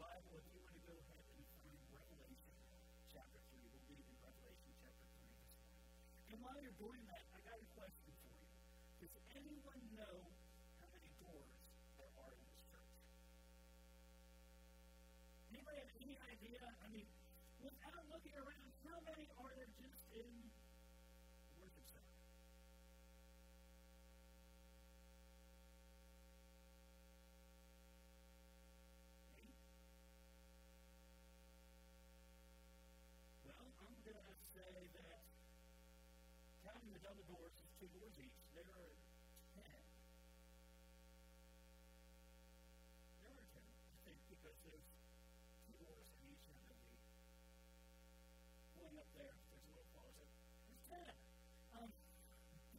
Bible, if you want to go ahead and find Revelation chapter 3, we'll be in Revelation chapter 3 this morning. And while you're doing that, I got a question for you. Does anyone know how many doors there are in this church? Anybody have any idea? I mean, without looking around, how many are there just in the worship center? Eight? Well, I'm going to say that counting the double doors is two doors each. There are ten. There are ten, I think, because there's two doors in each end of the one up there. There's a little closet. There's ten. Um,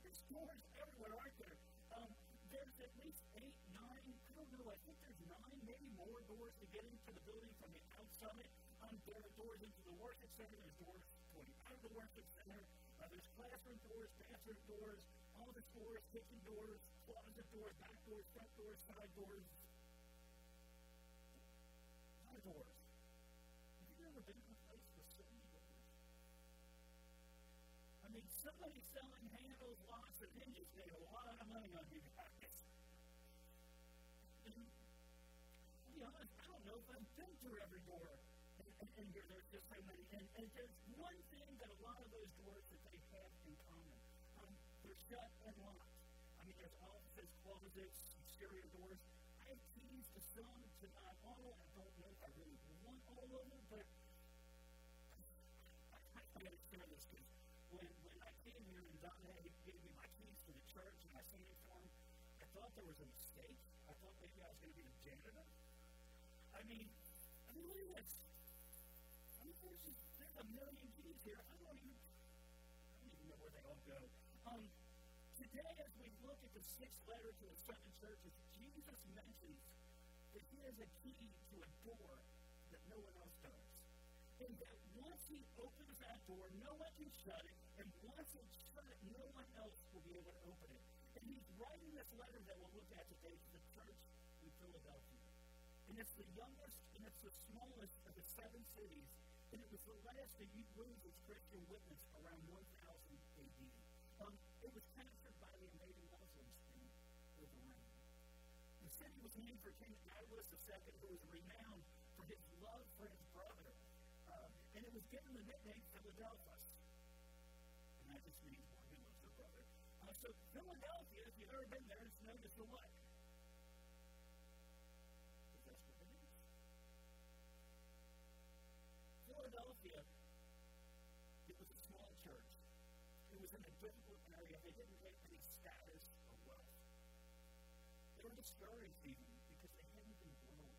there's doors everywhere, aren't there? Um, there's at least eight, nine. I don't know. I think there's nine, maybe more doors to get into the building from the outside. Um, there are doors into the worship center. There's doors pointing out of the worship center. Uh, there's classroom doors, bathroom doors, the doors, kitchen doors, closet doors, back doors, front doors, side doors. Of doors. Have you ever been to a place with so many doors? I mean, somebody selling handles, locks, and hinges made a lot of money on you guys. And, to be I don't know if I've been through every door and here there's just so many. And, and there's one thing lot of those doors that they have in common. Um, they're shut and locked. I mean, there's offices, closets, exterior doors. I have keys to some, to not all. I don't know if I really want all of them, but I, I, to share this because when, when I came here and Don gave me my keys to the church and I signed for I thought there was a mistake. I thought maybe I was going to be the janitor. I mean, I mean, look at this. I mean, there's, just, there's a million keys here. I don't even, I don't even know where they all go. Um, today, as we look at the sixth letter to the seven churches, Jesus mentions that he has a key to a door that no one else does. And that once he opens that door, no one can shut it. And once it's shut, no one else will be able to open it. And he's writing this letter that we'll look at today to the church in Philadelphia. And it's the youngest and it's the smallest of the seven cities and it was the last to lose Christian witness around 1000 AD. Um, it was captured by the invading Muslims and overrun. The city was named for King Attalus II, who was renowned for his love for his brother. Uh, and it was given the nickname Philadelphus. And that just means one who loves their brother. Uh, so Philadelphia, if you've ever been there, it's known as the what? Philadelphia, it was a small church. It was in a difficult area. They didn't get any status or wealth. They were discouraged even because they hadn't been grown.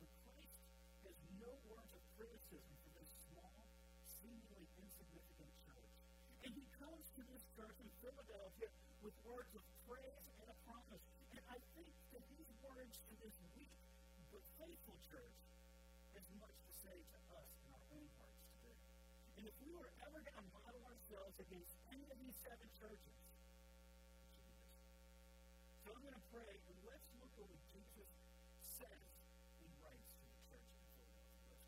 But Christ has no words of criticism for this small, seemingly insignificant church. And he comes to this church in Philadelphia with words of praise and a promise. And I think that these words to this weak but faithful church has much to say to us in our own hearts today. And if we were ever going ourselves against any of these seven churches. So I'm going to pray, and let's look at what Jesus says and writes to the church in Philadelphia.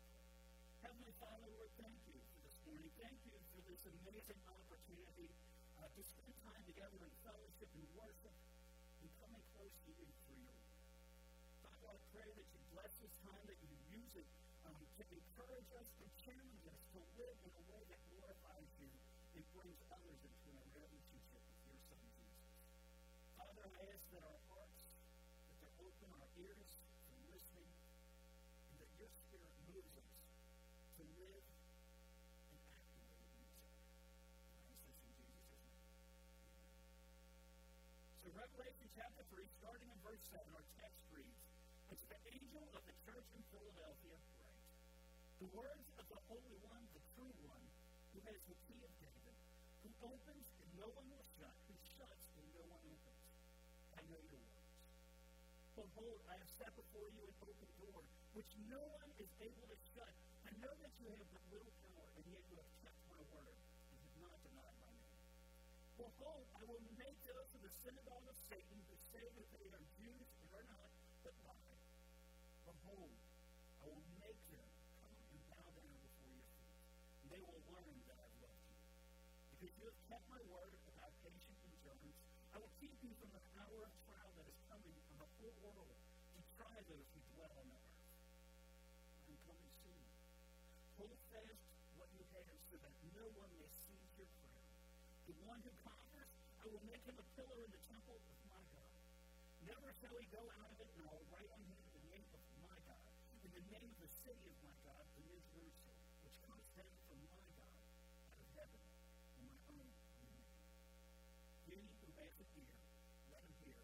Heavenly Father, Lord, thank you for this morning. Thank you for this amazing opportunity uh, to spend time together in fellowship and worship and coming close to you through your word. Father, I pray that you bless this time, that you use it um, to encourage us, to challenge us to live in a way that and brings others into a relationship with your Son, Jesus. Father, I ask that our hearts, that they're open, our ears for listening, and that your Spirit moves us to live and act the way in Jesus' name. So Revelation chapter 3, starting in verse 7, our text reads, It's the angel of the church in Philadelphia write, The words of the Holy One, the true one, who has the key of opens and no one will shut, who shuts and no one opens. I know your words. Behold, I have set before you an open door, which no one is able to shut. I know that you have but little power, and yet you have kept my word, and have not denied my name. Behold, I will make those of the synagogue of Satan who say that they are Jews and are not, but lie. Behold, I will make have kept my word about patient endurance, I will keep you from the hour of trial that is coming on the whole world to try those who dwell on the earth. I'm coming soon. Hold fast what you have so that no one may seize your crown. The one who conquers, I will make him a pillar in the temple of my God. Never shall he go out of it, and I will write on him the name of my God, and the name of the city of my God, the New Jerusalem, which comes down from my God out of heaven, in my own name. He who has an ear, let him hear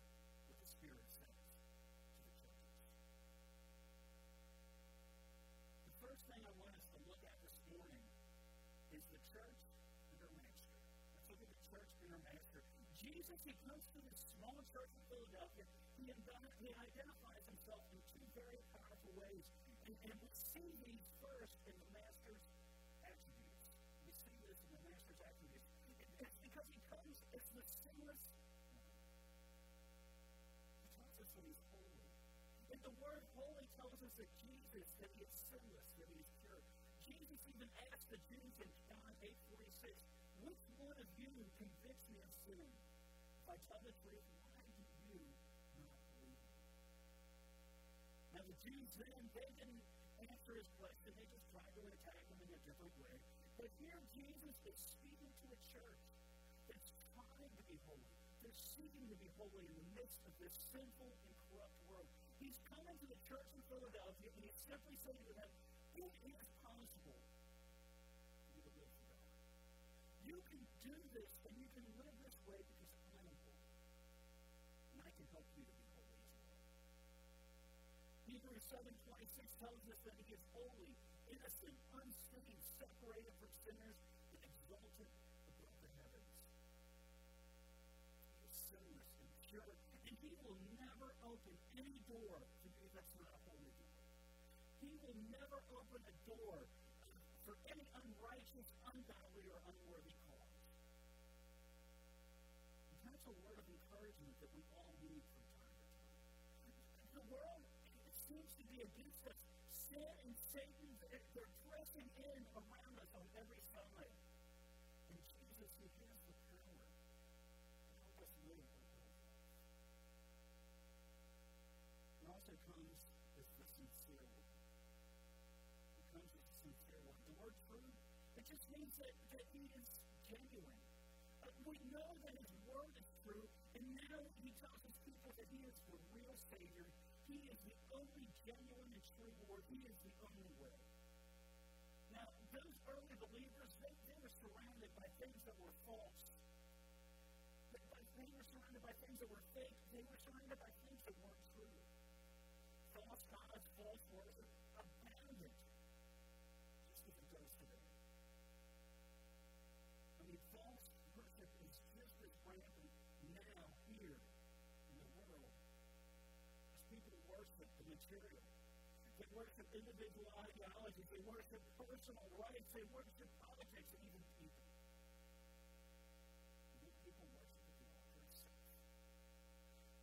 what the Spirit says to the churches. The first thing I want us to look at this morning is the church and her master. Let's look at the church and her master. Jesus, he comes to this small church in Philadelphia. He, he identifies himself in two very powerful ways. And, and we see these first in the master's attributes. We see this in the master's attributes. It, it's because he comes as the sinless He tells us that he's holy. And the word holy tells us that Jesus, that he is sinless, that he is pure. Jesus even asked the Jews in John 8 46, which one of you convicts me of sin? Tell the truth, why do you not believe? Now, the Jews then, they didn't answer his question. They just tried to attack him in a different way. But here, Jesus is speaking to a church that's trying to be holy. They're seeking to be holy in the midst of this sinful and corrupt world. He's coming to the church in Philadelphia, and he's simply saying to them, it is possible for you to live for God. You can do this, and you can live this way because I am holy. And I can help you to be holy as well. Hebrews 7.26 tells us that he is holy, innocent, unstained, separated from sinners, and exalted above the heavens. He is sinless and pure, and he will never open any door to you that's not a holy door. He will never open a door uh, for any unrighteous, ungodly, or unworthy cause. And that's a word of encouragement that we all need from time to time. The world seems to be against us. Sin and Satan, they're pressing in around us on every side. And Jesus, He has the power to help us live. It also comes as the sincere one. It comes as the sincere one. The word true, it just means that, that He is genuine. Uh, we know that His word is true, and now He tells His people that He is the real Savior. He is the only genuine and true Lord. He is the only way. Now, those early believers, they, they were surrounded by things that were false. They, they were surrounded by things that were fake. They were surrounded by things that weren't material. They worship individual ideologies. They worship personal rights. They worship politics and even people. People worship the altar itself.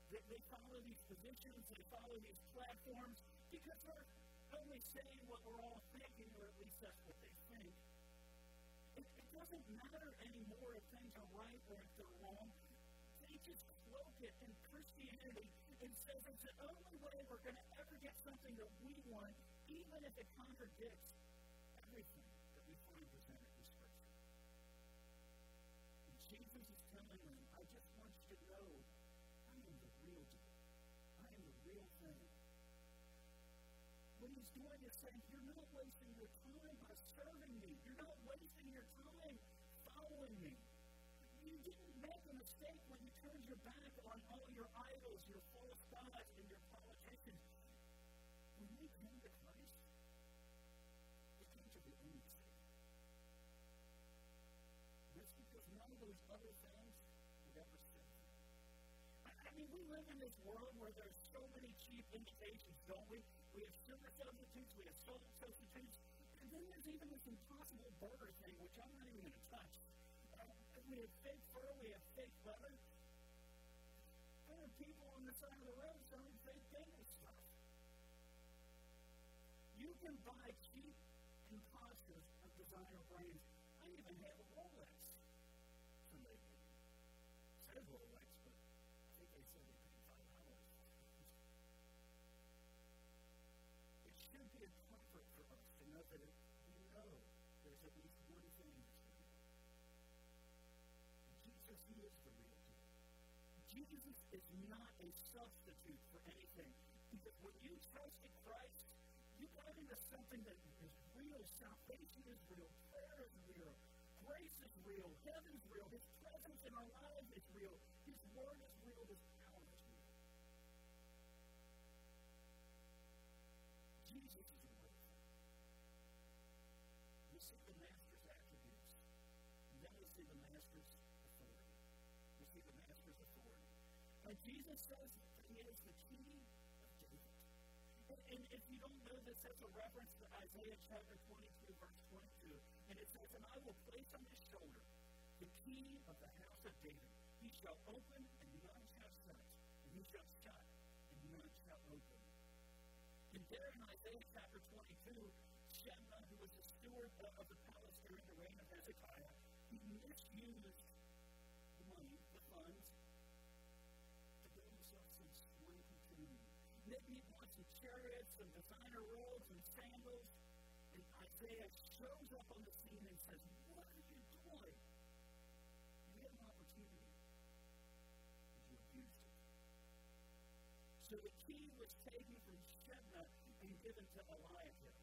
They, they follow these positions. They follow these platforms because they're only saying what we're all thinking, or at least that's what they think. It, it doesn't matter anymore if things are right or if they're wrong. They just cloak it in Christianity and says it's the only way we're going to ever get something that we want, even if it contradicts everything that we find presented in Scripture. And Jesus is telling them, I just want you to know I am the real deal. I am the real thing. What he's doing is saying, You're not wasting your time by serving me. You're not wasting your time following me. You didn't make a mistake when you turned your back on all your idols, your false gods, and your politicians. When you came to Christ, you came to the only Savior. That's because none of those other things would ever set you. I, I mean, we live in world where there's so many cheap imitations, don't we? We have sugar substitutes, we have salt substitutes, and then there's even this impossible burger thing, which I'm not even going to touch. Uh, we have fake fur, we have fake leather. There are people on the side of the road selling fake dental stuff. You can buy cheap imposters of designer brands. I even have a Rolex. Is not a substitute for anything. Because when you trusted Christ, you got into something that is real. Salvation is real. Prayer is real. Grace is real. Heaven is real. His presence in our lives is real. And Jesus says that he is the key of David. and if you don't know this, that's a reference to Isaiah chapter 22, verse 22. And it says, And I will place on his shoulder the key of the house of David. He shall open, and none shall shut. And he shall shut, and none shall open. And there in Isaiah chapter 22, Shebna, who was the steward of the palace during the reign of Hezekiah, he misused Maybe some chariots, some designer robes and sandals. And Isaiah shows up on the scene and says, What are you doing? You had an opportunity, but you abused it. So the key was taken from Shebna and given to Eliakim.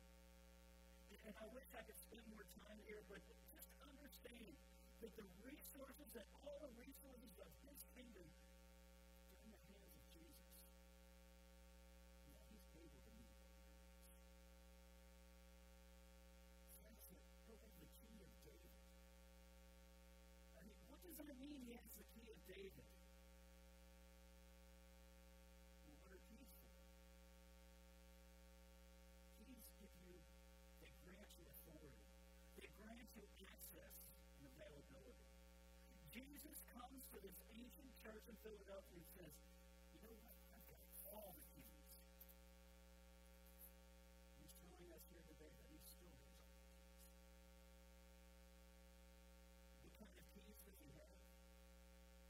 And I wish I could spend more time here, but just understand that the resources, that all the resources of his kingdom church in Philadelphia and says, you know what? I've got all the keys. He's telling us here today that he still has all the keys. What kind of keys does he have?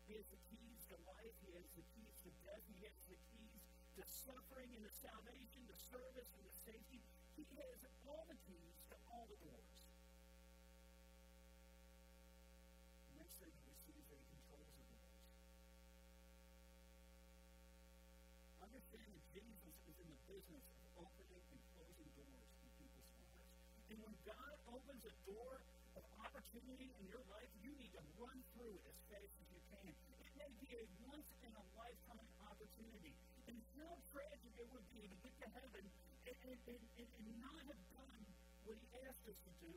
He has the keys to life. He has the keys to death. He has the keys to suffering and to salvation, to service and to safety. He has all the keys to all the doors. The next thing we see is that he controls the doors. Understand that Jesus is in the business of opening and closing doors in people's lives. And when God opens a door of opportunity in your life, you need to run through it as fast as you can. It may be a once in a lifetime opportunity. And how tragic it would be to get to heaven and, and, and, and, not have done what he asked us to do.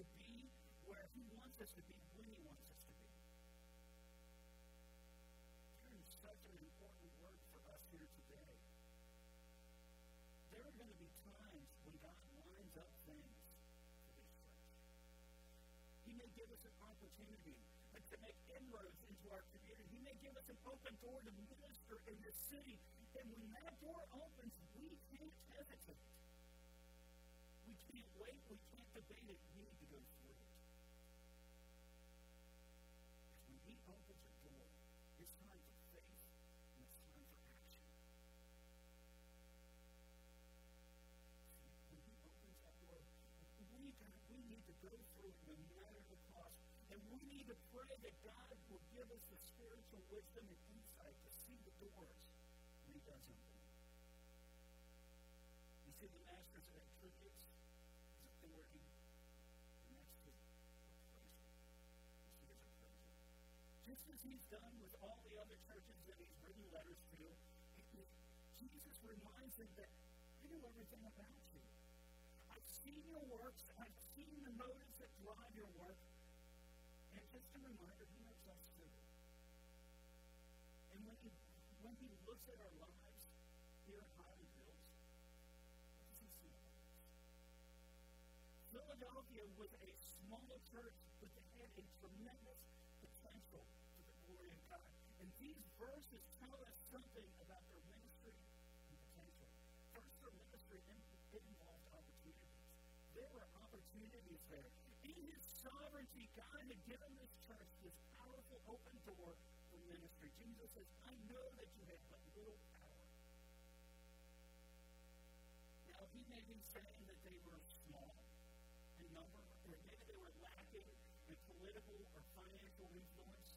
To be where He wants us to be when He wants us to be. There is such an important word for us here today. There are going to be times when God lines up things for this church. He may give us an opportunity to make inroads into our community. He may give us an open door to minister in this city. And when that door opens, we can't hesitate. We can't wait. We can't debate it. We need to go through it. Because when He opens a door, it's time for faith and it's time for action. When He opens that door, we, we need to go through it no matter the cost. And we need to pray that God will give us the spiritual wisdom and insight to see the doors when He does open. You see, the master's attributes authority, and that's his appraisal. It's his appraisal. Just as he's done with all the other churches that he's written letters to, Jesus reminds them that I know everything about you. I've seen your works, I've seen the motives that drive your work, and just a reminder, he knows us too. And when he when he looks at our lives here at Highland Hills, what does he see? Philadelphia was a small church, but they had a tremendous potential And these verses tell us something about their ministry and potential. First, their ministry involved opportunities. There were opportunities there. In His sovereignty, God had given this church this powerful open door for ministry. Jesus says, I know that you have but little power. Now, He may be saying that they were small in number, or maybe they were lacking in political or financial influence.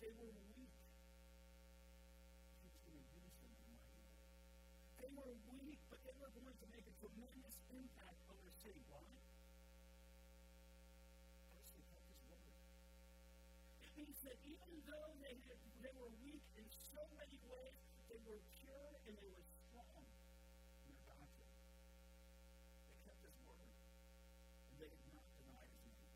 They were weak. He was going to use them in a mighty way. They were weak, but they were going to make a tremendous impact on their city. Why? First, they kept His word. It means that even though they, had, they were weak in so many ways, they were pure and they were strong in their doctrine. They kept His word, and they did not deny His name.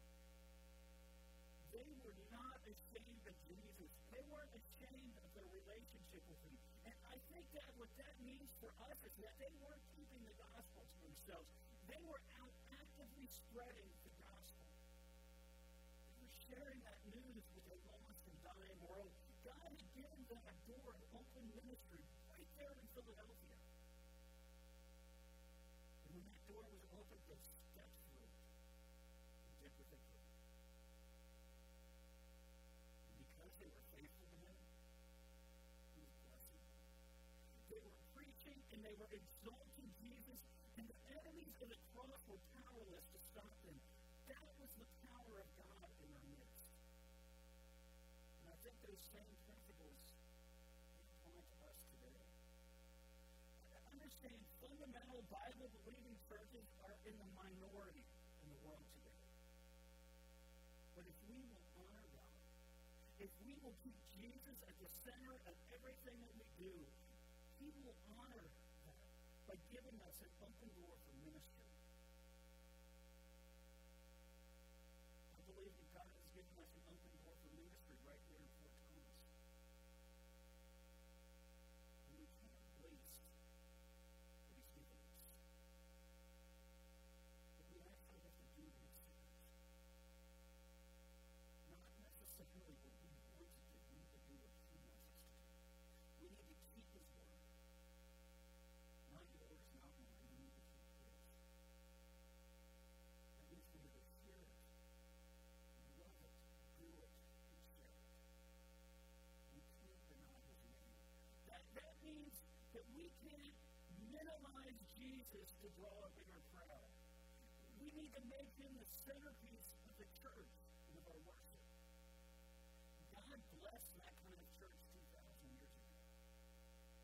They were not ashamed of Jesus. They weren't ashamed of their relationship with Him. And I think that what that means for us is that they weren't keeping the gospel to themselves. They were out actively spreading the gospel. They were sharing that news with a lost and dying world. God had given them a door, an open ministry right there in Philadelphia. And when that door was open, they same principles apply to us today. Understand, fundamental Bible believing churches are in the minority in the world today. But if we will honor God, if we will keep Jesus at the center of everything that we do, He will honor that by giving us an open door for ministry. I believe that God has given us an open door for ministry right here in Fort Thomas. And we can't waste what He's given us. But we actually have to do these things. Not necessarily what we want to do, we need to do what He wants us to do. We need to keep His word. Not yours, not mine. We need to keep His. That means we need to hear it, love it, do it, and share it. We can't deny His name. That, that means that we can't minimize Jesus to draw a bigger crowd. We need to make Him the centerpiece of the church and of our worship. God blessed that kind of church 2,000 years ago.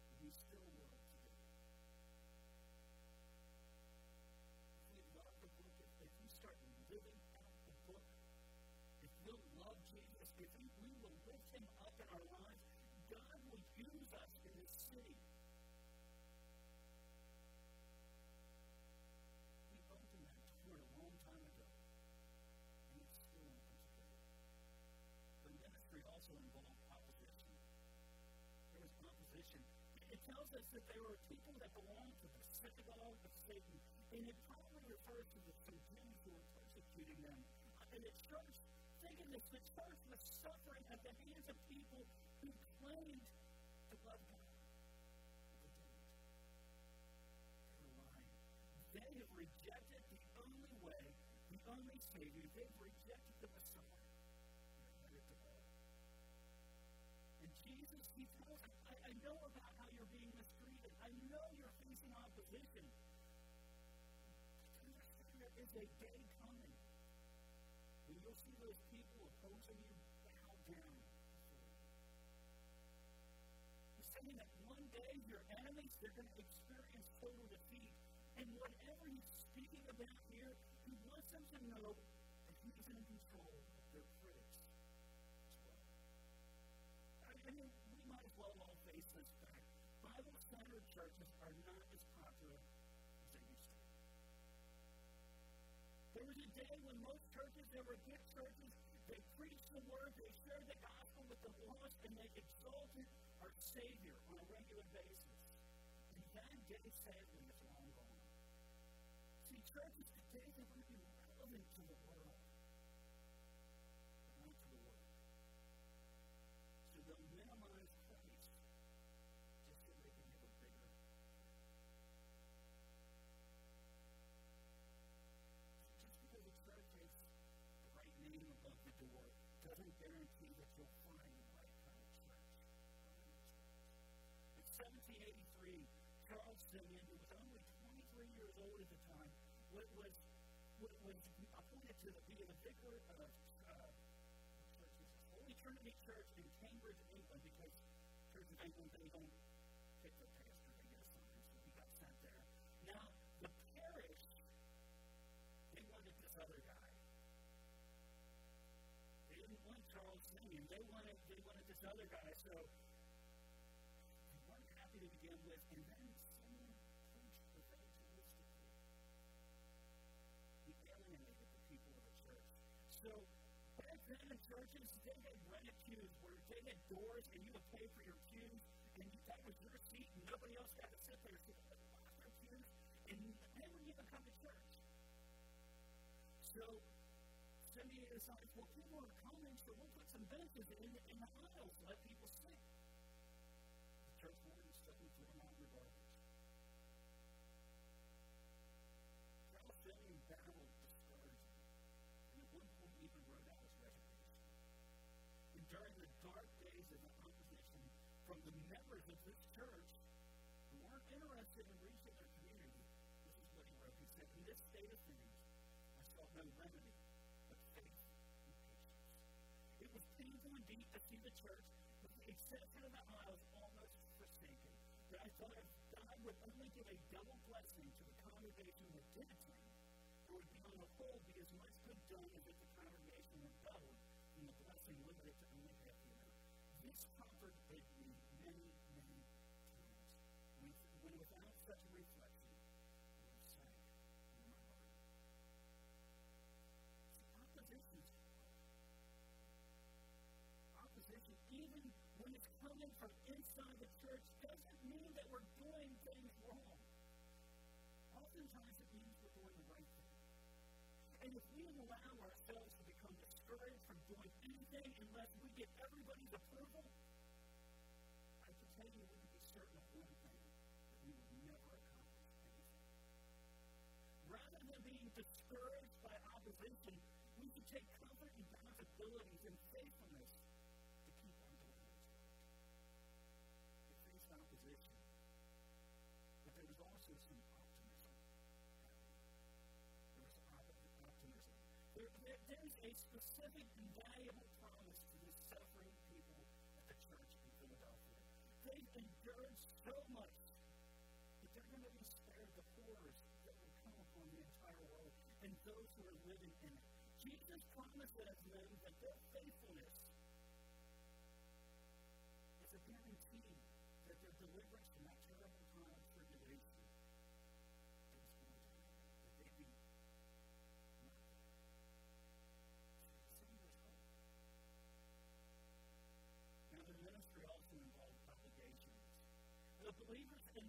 And He still will today. If we love the book, if, if we start living out the book, if we'll love Jesus, if we, we will lift Him up in our lives, God will use us in this city. It that there were people that belonged to the synagogue of Satan, and it probably refers to the Jews who were persecuting them. And the church, think of this, the church was suffering at the hands of people who claimed to love God. But they didn't. They were lying. They have rejected the only way, the only Savior. They've rejected the Messiah. And Jesus, He tells us, I, I know about I know you're facing opposition. There is a day coming when you'll see those people opposing you bow down. He's saying that one day your enemies, they're going to experience total defeat. And whatever he's speaking about here, he wants them to know that he's in control churches are not as popular as they used to be. There was a day when most churches, there were good churches, they preached the word, they shared the gospel with the lost, and they exalted our Savior on a regular basis. And that day, sadly, is long gone. See, churches today, they want to be relevant to the Simeon, who was only 23 years old at the time, was, was, was appointed to be the vicar of uh, Holy Trinity Church in Cambridge, England, because Church of England, they don't pick their pastor, they get assigned, so he got sent there. Now, the parish, they wanted this other guy. They didn't want Charles Simeon. They wanted, they wanted this other guy, so they weren't happy to begin with, then in churches, they had rented pews where they had doors and you would pay for your pews, and you, that was your seat, and nobody else got to sit there. So they would their pews, and they wouldn't even come to church. So, Simeon decides, well, people are coming, so we'll put some benches in, in the aisles to let people sit. The church warden suddenly threw them out regardless. Simeon battled from the members of this church who weren't interested in reaching their community, this is what he wrote. He said, In this state of things, I saw no remedy but faith and patience. It was painful indeed to see the church, with the exception of the aisles, almost forsaken. But I thought if God would only give a double blessing to the congregation that did attend, there would be on the whole be as much good done as if the congregation were doubled and the blessing limited to only half the amount. This comfort hit me inside the church, doesn't mean that we're doing things wrong. Oftentimes it means we're doing the right thing. And if we allow ourselves to become discouraged from doing anything unless we get everybody's approval, I can tell you we can be certain of one thing that we will never accomplish anything. Rather than being discouraged by opposition, we should take comfort in God's abilities and faithfulness to keep on doing what's right. They faced opposition, but there was also some optimism There was optimism. There, there, there is a specific and valuable promise to the suffering people at the church in Philadelphia. They've endured so much that they're going to be spared the horrors that will come upon the entire world and those who are living in it. Jesus promised us them that their faithfulness is a guarantee that their deliverance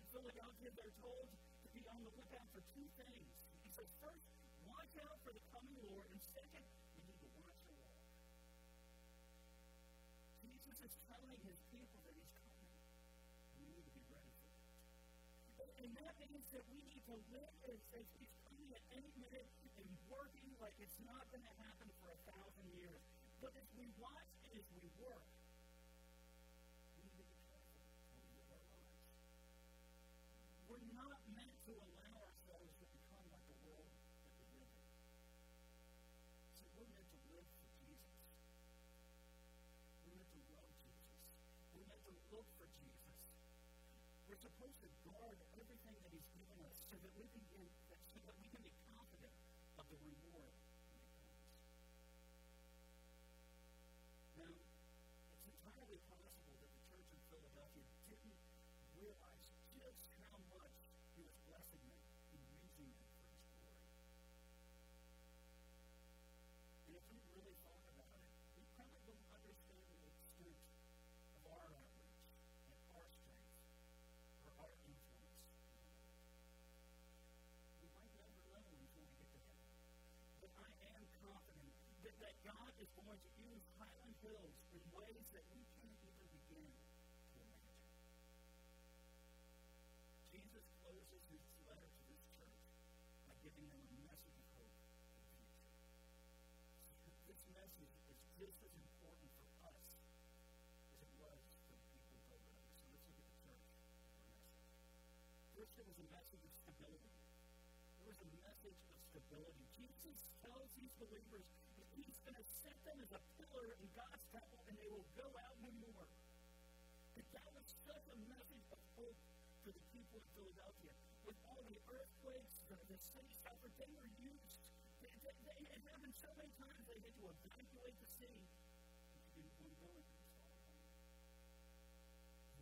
Philadelphia, they're told to be on the lookout for two things. He says, first, watch out for the coming Lord, and second, you need to watch your walk. Jesus is telling his people that he's coming, and we need to be ready for that. And that means that we need to live as if he's coming at any minute and working like it's not going to happen for a thousand years. But as we watch and as we work, we need to be careful how we live our lives. We're not meant to allow ourselves to become like the world that we live in. See, we're meant to live for Jesus. We're meant to love Jesus. We're meant to look for Jesus. We're supposed to guard everything that He's given us so that we can so that we can be confident of the reward hills in ways that we can't even begin to imagine. Jesus closes his letter to this church by giving them a message of hope for the future. This message is just as important for us as it was for the people of Golgotha. So let's look at the church message. First, it was a message of stability. There was a message of stability. Jesus tells these believers he's going to set them as a pillar in God's temple and they will go out no more. And that was such a message of hope for the people in Philadelphia. With all the earthquakes, the, the city suffered, they were used. They, they, they, it happened so many times they had to evacuate the city.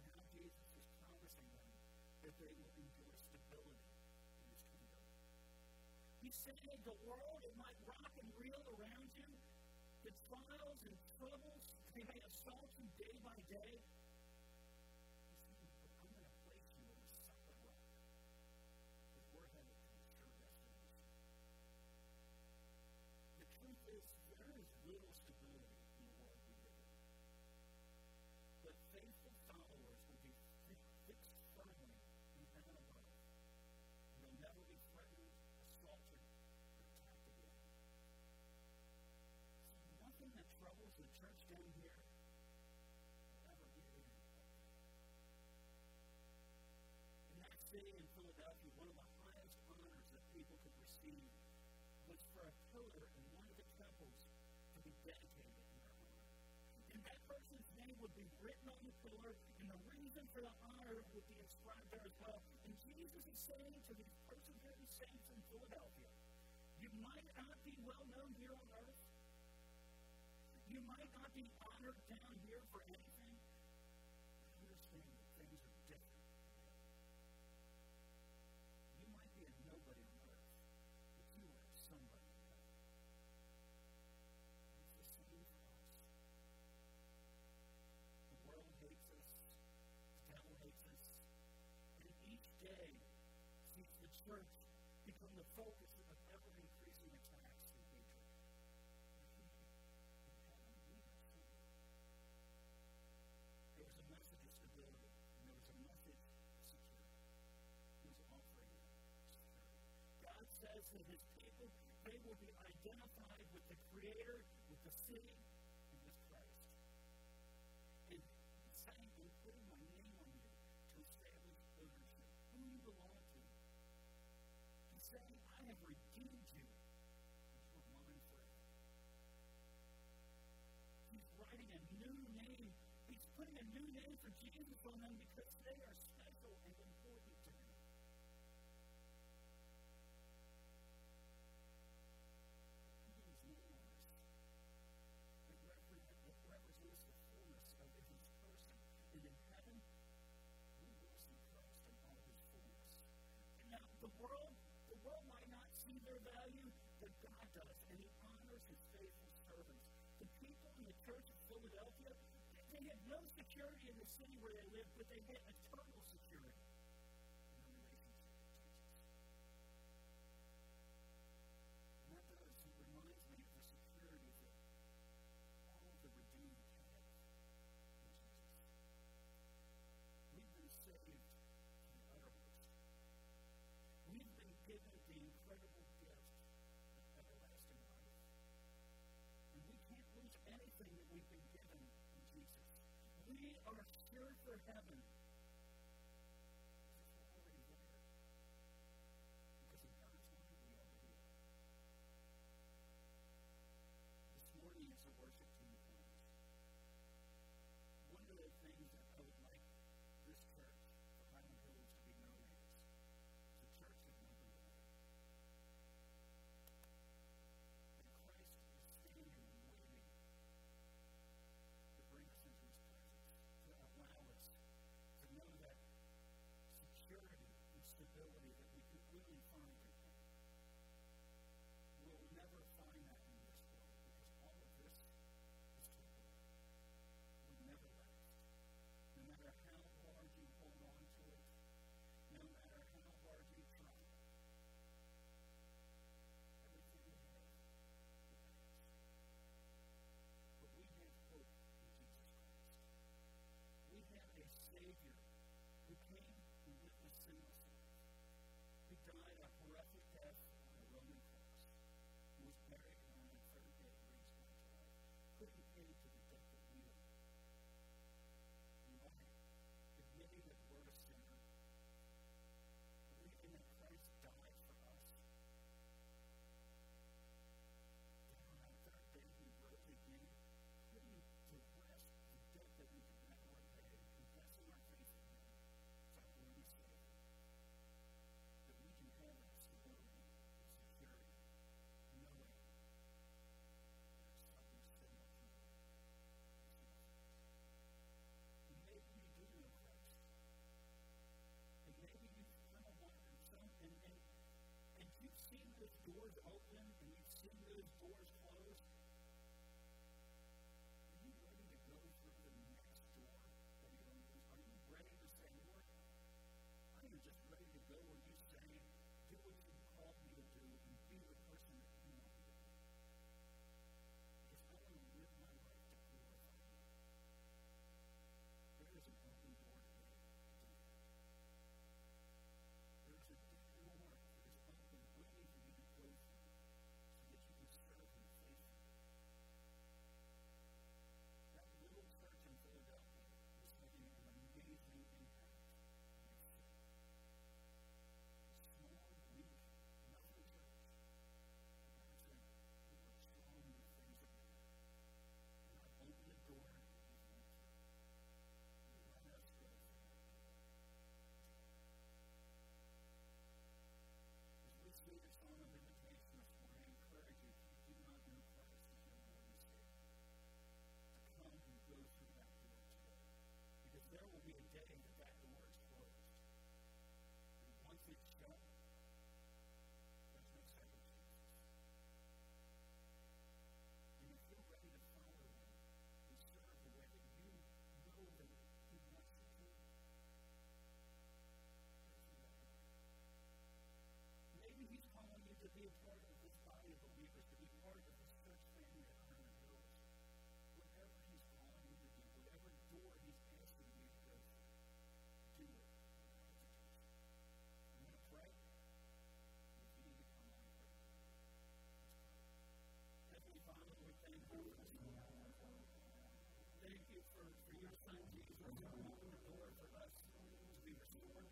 Now Jesus is promising them that they will enjoy stability He's saying the world, it might rock and reel around you. The trials and troubles, they may assault you day by day. Pillar in one of the temples to be dedicated in their honor. And that person's name would be written on the pillar, and the reason for the honor would be inscribed there as well. And Jesus is saying to these persecuted saints in Philadelphia, you might not be well known here on earth. You might not be honored down here for anything. That his people, they will be identified with the Creator, with the city, and with Christ. And he's saying, I'm putting my name on you to establish ownership, who you belong to. He's saying, I have redeemed you. He's writing a new name. He's putting a new name for Jesus on them because they are value, God does, and he honors his faithful servants. The people in the church of Philadelphia, they had no security in the city where they lived, but they had eternal